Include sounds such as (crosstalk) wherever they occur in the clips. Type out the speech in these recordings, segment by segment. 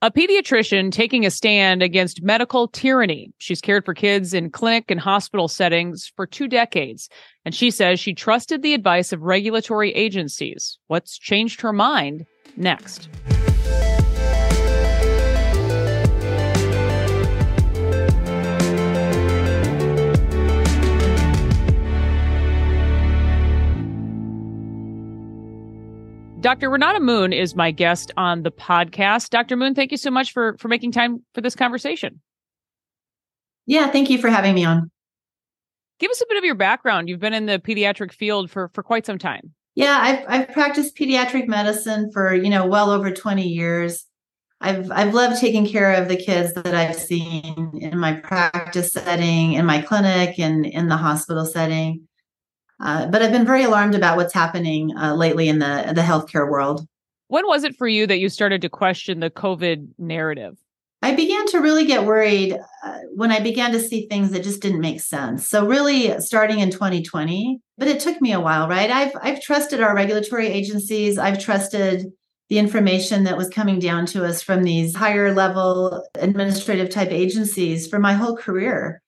A pediatrician taking a stand against medical tyranny. She's cared for kids in clinic and hospital settings for two decades, and she says she trusted the advice of regulatory agencies. What's changed her mind? Next. Dr. Renata Moon is my guest on the podcast. Dr. Moon, thank you so much for for making time for this conversation. Yeah, thank you for having me on. Give us a bit of your background. You've been in the pediatric field for for quite some time. Yeah, I've I've practiced pediatric medicine for, you know, well over 20 years. I've I've loved taking care of the kids that I've seen in my practice setting, in my clinic, and in the hospital setting. Uh, but I've been very alarmed about what's happening uh, lately in the the healthcare world. When was it for you that you started to question the COVID narrative? I began to really get worried uh, when I began to see things that just didn't make sense. So really starting in 2020, but it took me a while, right? I've I've trusted our regulatory agencies. I've trusted the information that was coming down to us from these higher level administrative type agencies for my whole career.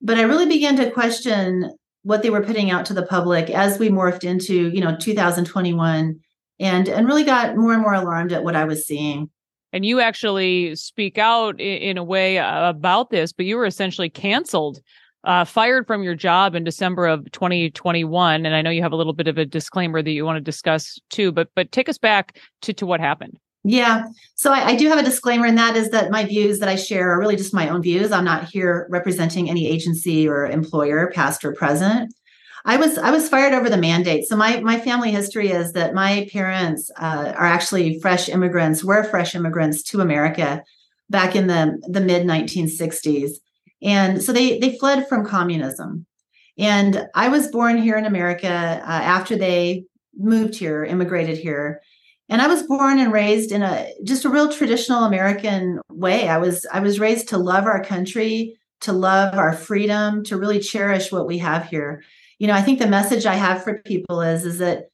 But I really began to question what they were putting out to the public as we morphed into you know 2021 and and really got more and more alarmed at what i was seeing. And you actually speak out in, a way about this but you were essentially canceled uh, fired from your job in december of 2021 and i know you have a little bit of a disclaimer that you want to discuss too but but take us back to to what happened yeah. So I, I, do have a disclaimer, and that is that my views that I share are really just my own views. I'm not here representing any agency or employer, past or present. I was I was fired over the mandate. So my my family history is that my parents uh, are actually fresh immigrants. Were fresh immigrants to America back in the the mid 1960s, and so they they fled from communism. And I was born here in America uh, after they moved here, immigrated here and i was born and raised in a just a real traditional american way. I was i was raised to love our country to love our freedom to really cherish what we have here. You know i think the message i have for people is is that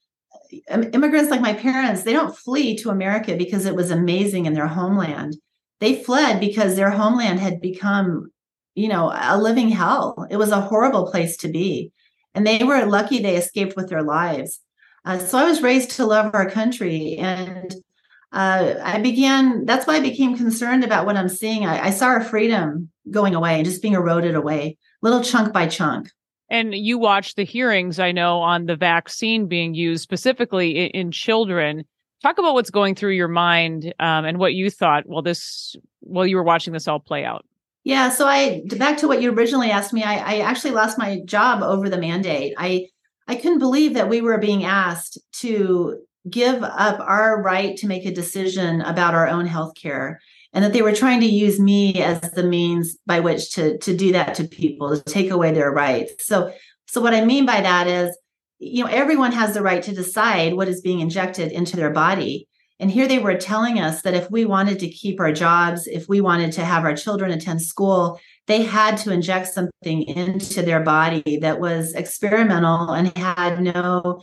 um, immigrants like my parents they don't flee to america because it was amazing in their homeland. They fled because their homeland had become you know a living hell. It was a horrible place to be. And they were lucky they escaped with their lives uh, so I was raised to love our country. And uh, I began, that's why I became concerned about what I'm seeing. I, I saw our freedom going away and just being eroded away, little chunk by chunk. And you watched the hearings, I know, on the vaccine being used specifically in, in children. Talk about what's going through your mind um, and what you thought while this, while you were watching this all play out. Yeah, so I back to what you originally asked me. I, I actually lost my job over the mandate. I I couldn't believe that we were being asked to give up our right to make a decision about our own health care and that they were trying to use me as the means by which to to do that to people to take away their rights. So so what i mean by that is you know everyone has the right to decide what is being injected into their body. And here they were telling us that if we wanted to keep our jobs if we wanted to have our children attend school they had to inject something into their body that was experimental and had no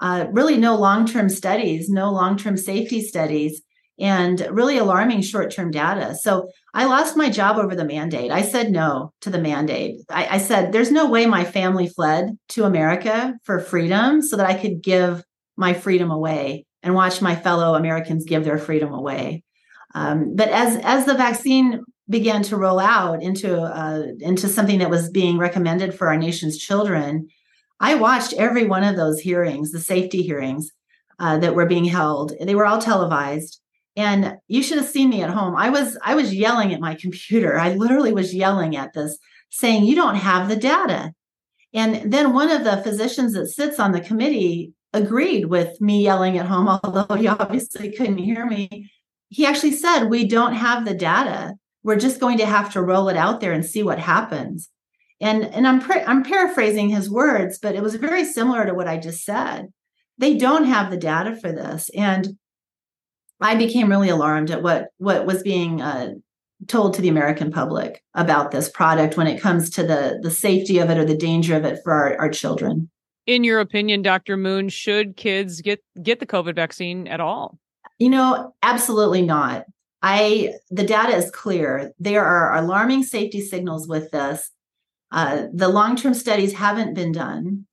uh, really no long-term studies no long-term safety studies and really alarming short-term data. So i lost my job over the mandate. I said no to the mandate. I, I said there's no way my family fled to america for freedom so that i could give my freedom away and watch my fellow americans give their freedom away. Um, but as as the vaccine began to roll out into uh, into something that was being recommended for our nation's children, I watched every one of those hearings, the safety hearings uh, that were being held. They were all televised, and you should have seen me at home. I was I was yelling at my computer. I literally was yelling at this, saying, "You don't have the data." And then one of the physicians that sits on the committee agreed with me yelling at home, (laughs) although he obviously couldn't hear me. He actually said, We don't have the data we're just going to have to roll it out there and see what happens. And and I'm I'm paraphrasing his words, but it was very similar to what I just said. They don't have the data for this, and I became really alarmed at what what was being uh, told to the American public about this product when it comes to the the safety of it or the danger of it for our, our children. In your opinion, Dr. Moon, should kids get get the COVID vaccine at all? You know, absolutely not I the data is clear. There are alarming safety signals with this. Uh, the long-term studies haven't been done.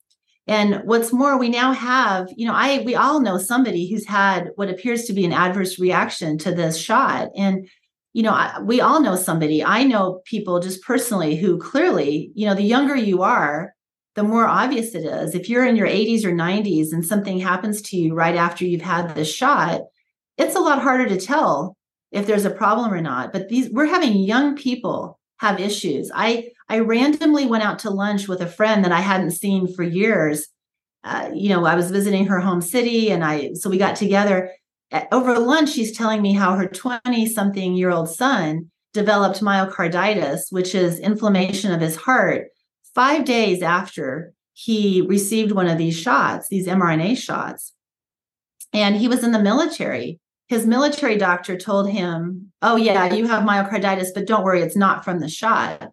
And what's more, we now have, you know, I we all know somebody who's had what appears to be an adverse reaction to this shot. And, you know, I, we all know somebody. I know people just personally who clearly, you know, the younger you are, the more obvious it is. If you're in your 80s or 90s and something happens to you right after you've had this shot, it's a lot harder to tell if there's a problem or not. But these we're having young people have issues. I I randomly went out to lunch with a friend that I hadn't seen for years. Uh, you know, I was visiting her home city, and I so we got together over lunch. She's telling me how her 20 something year old son developed myocarditis, which is inflammation of his heart, five days after he received one of these shots, these mRNA shots. And he was in the military his military doctor told him, Oh, yeah, you have myocarditis, but don't worry, it's not from the shot.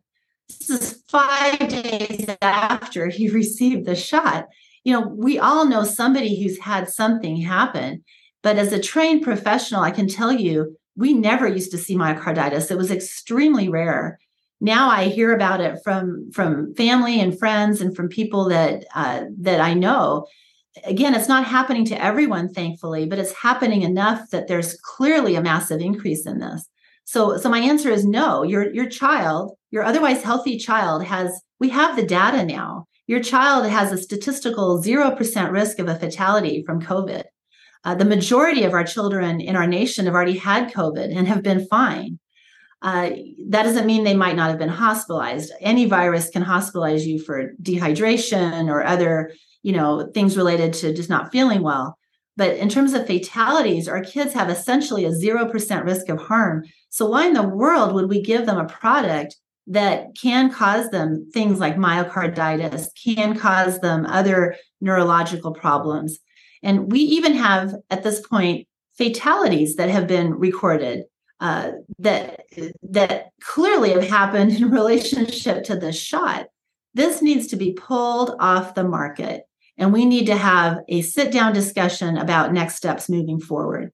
This is five days after he (laughs) received the shot. You know, we all know somebody who's had something happen. But as a trained professional, I can tell you, we never used to see myocarditis. It was extremely rare. Now I hear about it from from family and friends and from people that uh, that I know again, it's not happening to everyone, thankfully, but it's happening enough that there's clearly a massive increase in this. So, so my answer is no. Your your child, your otherwise healthy child, has we have the data now. Your child has a statistical zero percent risk of a fatality from COVID. Uh, the majority of our children in our nation have already had COVID and have been fine. Uh, that doesn't mean they might not have been hospitalized. Any virus can hospitalize you for dehydration or other you know, things related to just not feeling well. But in terms of fatalities, our kids have essentially a 0% risk of harm. So why in the world would we give them a product that can cause them things like myocarditis, can cause them other neurological problems? And we even have at this point fatalities that have been recorded uh, that that clearly have happened in (laughs) relationship to the shot. This needs to be pulled off the market and we need to have a sit down discussion about next steps moving forward.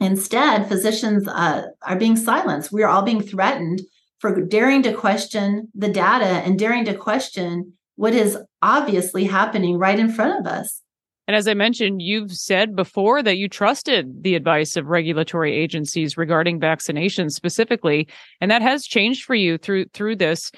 Instead, physicians uh, are being silenced. We are all being threatened for daring to question the data and daring to question what is obviously happening right in front of us. And as I mentioned, you've said before that you trusted the advice of regulatory agencies regarding vaccinations specifically, and that has changed for you through through this.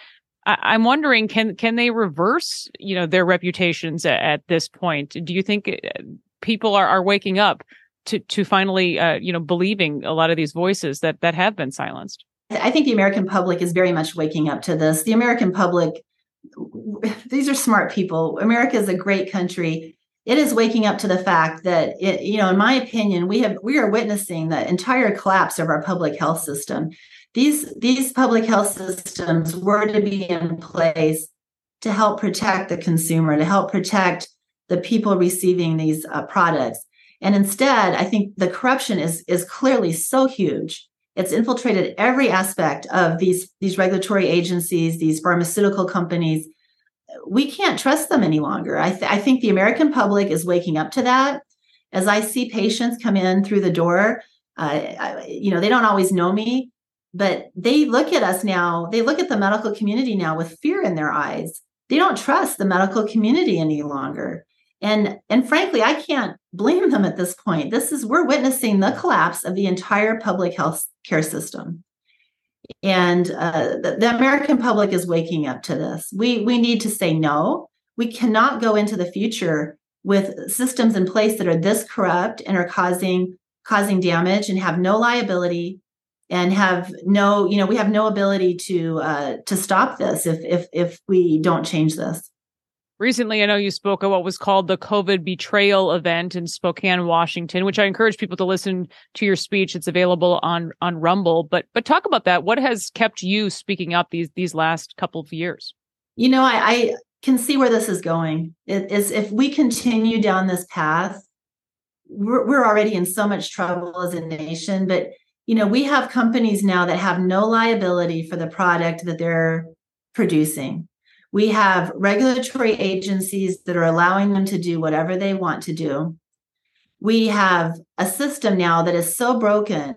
I, am wondering can can they reverse you know their reputations at, at this point? Do you think uh, people are, are waking up to to finally uh, you know believing a lot of these voices that that have been silenced? I think the American public is very much waking up to this. The American public, (laughs) these are smart people. America is a great country. It is waking up to the fact that it, you know, in my opinion, we have we are witnessing the entire collapse of our public health system these these public health systems were to be in place to help protect the consumer to help protect the people receiving these uh, products. And instead i think the corruption is is clearly so huge. It's infiltrated every aspect of these these regulatory agencies these pharmaceutical companies. We can't trust them any longer. I, th- I think the american public is waking up to that. As i see patients come in through the door uh, I, you know they don't always know me but they look at us now, they look at the medical community now with fear in their eyes. They don't trust the medical community any longer. And and frankly, I can't blame them at this point. This is we're witnessing the collapse of the entire public health care system. And uh, the, the American public is waking up to this. We we need to say no. We cannot go into the future with systems in place that are this corrupt and are causing causing damage and have no liability and have no you know we have no ability to uh, to stop this if if if we don't change this. Recently i know you spoke at what was called the covid betrayal event in spokane washington which i encourage people to listen to your speech. It's available on on rumble. But but talk about that. What has kept you speaking up these these last couple of years? You know i, I can see where this is going. It is if we continue down this path we're, we're already in so much trouble as a nation but you know, we have companies now that have no liability for the product that they're producing. We have regulatory agencies that are allowing them to do whatever they want to do. We have a system now that is so broken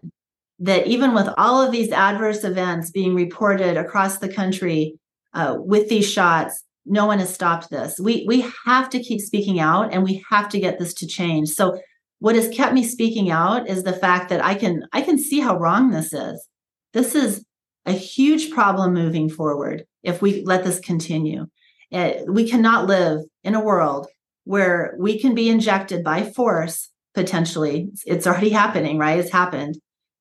that even with all of these adverse events being reported across the country uh, with these shots, no one has stopped this. We we have to keep speaking out, and we have to get this to change. So, what has kept me speaking out is the fact that I can I can see how wrong this is. This is a huge problem moving forward if we let this continue. Uh, we cannot live in a world where we can be injected by force potentially. It's already happening, right? It's happened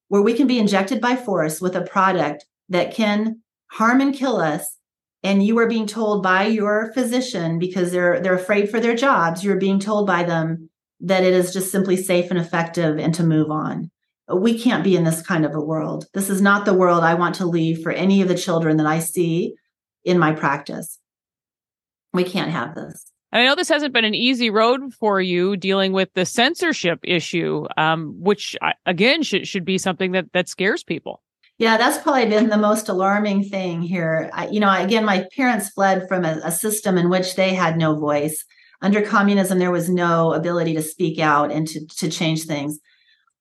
where we can be injected by force with a product that can harm and kill us and you are being told by your physician because they're they're afraid for their jobs you're being told by them that it is just simply safe and effective and to move on we can't be in this kind of a world this is not the world i want to leave for any of the children that i see in my practice we can't have this and I know this hasn't been an easy road for you dealing with the censorship issue, um, which again should should be something that that scares people. Yeah, that's probably been the most alarming thing here. I, you know, again, my parents fled from a, a system in which they had no voice. Under communism, there was no ability to speak out and to, to change things.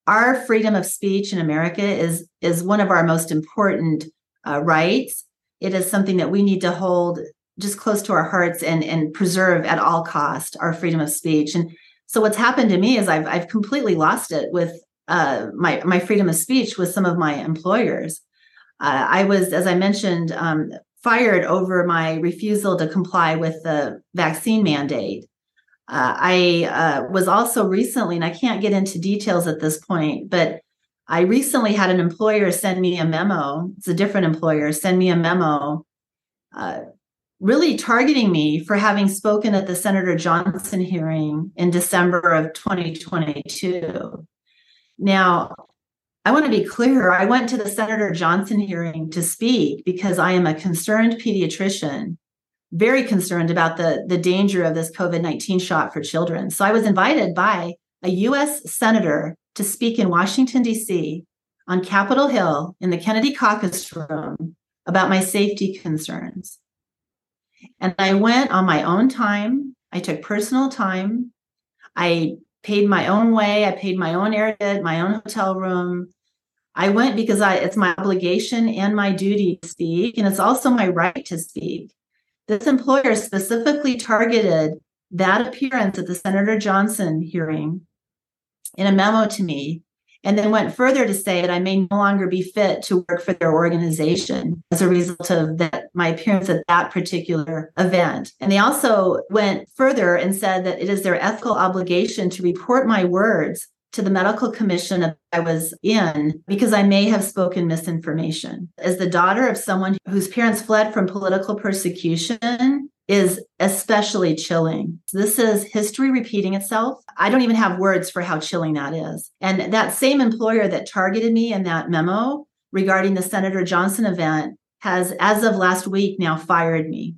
Our freedom of speech in America is is one of our most important uh, rights. It is something that we need to hold just close to our hearts and and preserve at all cost our freedom of speech. And so what's happened to me is I've I've completely lost it with uh, my my freedom of speech with some of my employers. Uh, I was, as I mentioned, um, fired over my refusal to comply with the vaccine mandate. Uh, I uh, was also recently, and I can't get into details at this point, but I recently had an employer send me a memo. It's a different employer send me a memo, uh, really targeting me for having spoken at the Senator Johnson hearing in December of 2022. Now, I want to be clear. I went to the Senator Johnson hearing to speak because I am a concerned pediatrician, very concerned about the, the danger of this COVID 19 shot for children. So I was invited by a US Senator to speak in Washington, D.C. on Capitol Hill in the Kennedy caucus room about my safety concerns. And I went on my own time. I took personal time. I paid my own way. I paid my own air my own hotel room. I went because I it's my obligation and my duty to speak, and it's also my right to speak. This employer specifically targeted that appearance at the Senator Johnson hearing in a memo to me and then went further to say that I may no longer be fit to work for their organization as a result of that my appearance at that particular event. And they also went further and said that it is their ethical obligation to report my words to the medical commission I was in because I may have spoken misinformation. As the daughter of someone whose parents fled from political persecution, is especially chilling. This is history repeating itself. I don't even have words for how chilling that is. And that same employer that targeted me in that memo regarding the Senator Johnson event has, as of last week, now fired me.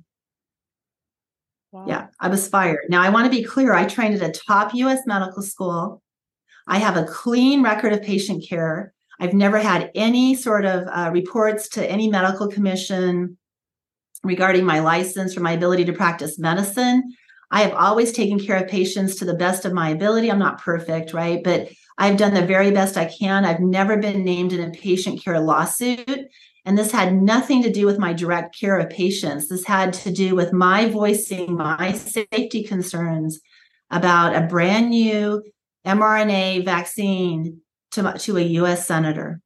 Wow. Yeah, I was fired. Now, I want to be clear I trained at a top US medical school. I have a clean record of patient care. I've never had any sort of uh, reports to any medical commission regarding my license or my ability to practice medicine. I have always taken care of patients to the best of my ability. I'm not perfect, right? But I've done the very best I can. I've never been named in a patient care lawsuit. And this had nothing to do with my direct care of patients. This had to do with my voicing my safety concerns about a brand new mRNA vaccine to, to a US senator.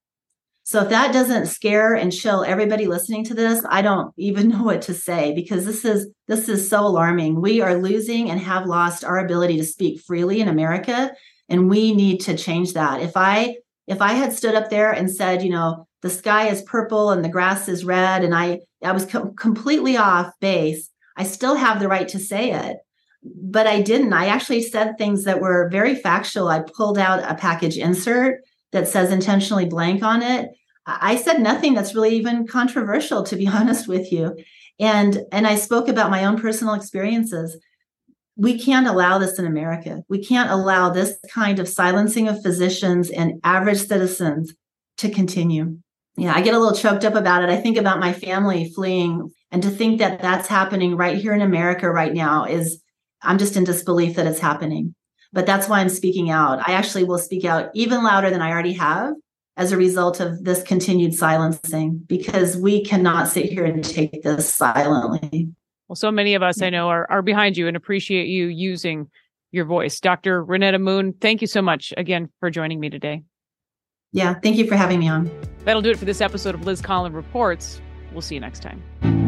So if that doesn't scare and chill everybody listening to this, I don't even (laughs) know what to say because this is this is so alarming. We are losing and have lost our ability to speak freely in America and we need to change that. If I if I had stood up there and said, you know, the sky is purple and the grass is red and I I was co- completely off base, I still have the right to say it. But I didn't. I actually said things that were very factual. I pulled out a package insert that says intentionally blank on it. I said nothing that's really even controversial, to be (laughs) honest with you. And and I spoke about my own personal experiences. We can't allow this in America. We can't allow this kind of silencing of physicians and average citizens to continue. Yeah, I get a little choked up about it. I think about my family fleeing, and to think that that's happening right here in America right now is, I'm just in disbelief that it's happening but that's why I'm speaking out. I actually will speak out even louder than I already have as a result of this continued silencing because we cannot sit here and take this silently. Well, so many of us I know are, are behind you and appreciate you using your voice. Dr. Renata Moon, thank you so much again for joining me today. Yeah, thank you for having me on. That'll do it for this episode of Liz Collin Reports. We'll see you next time.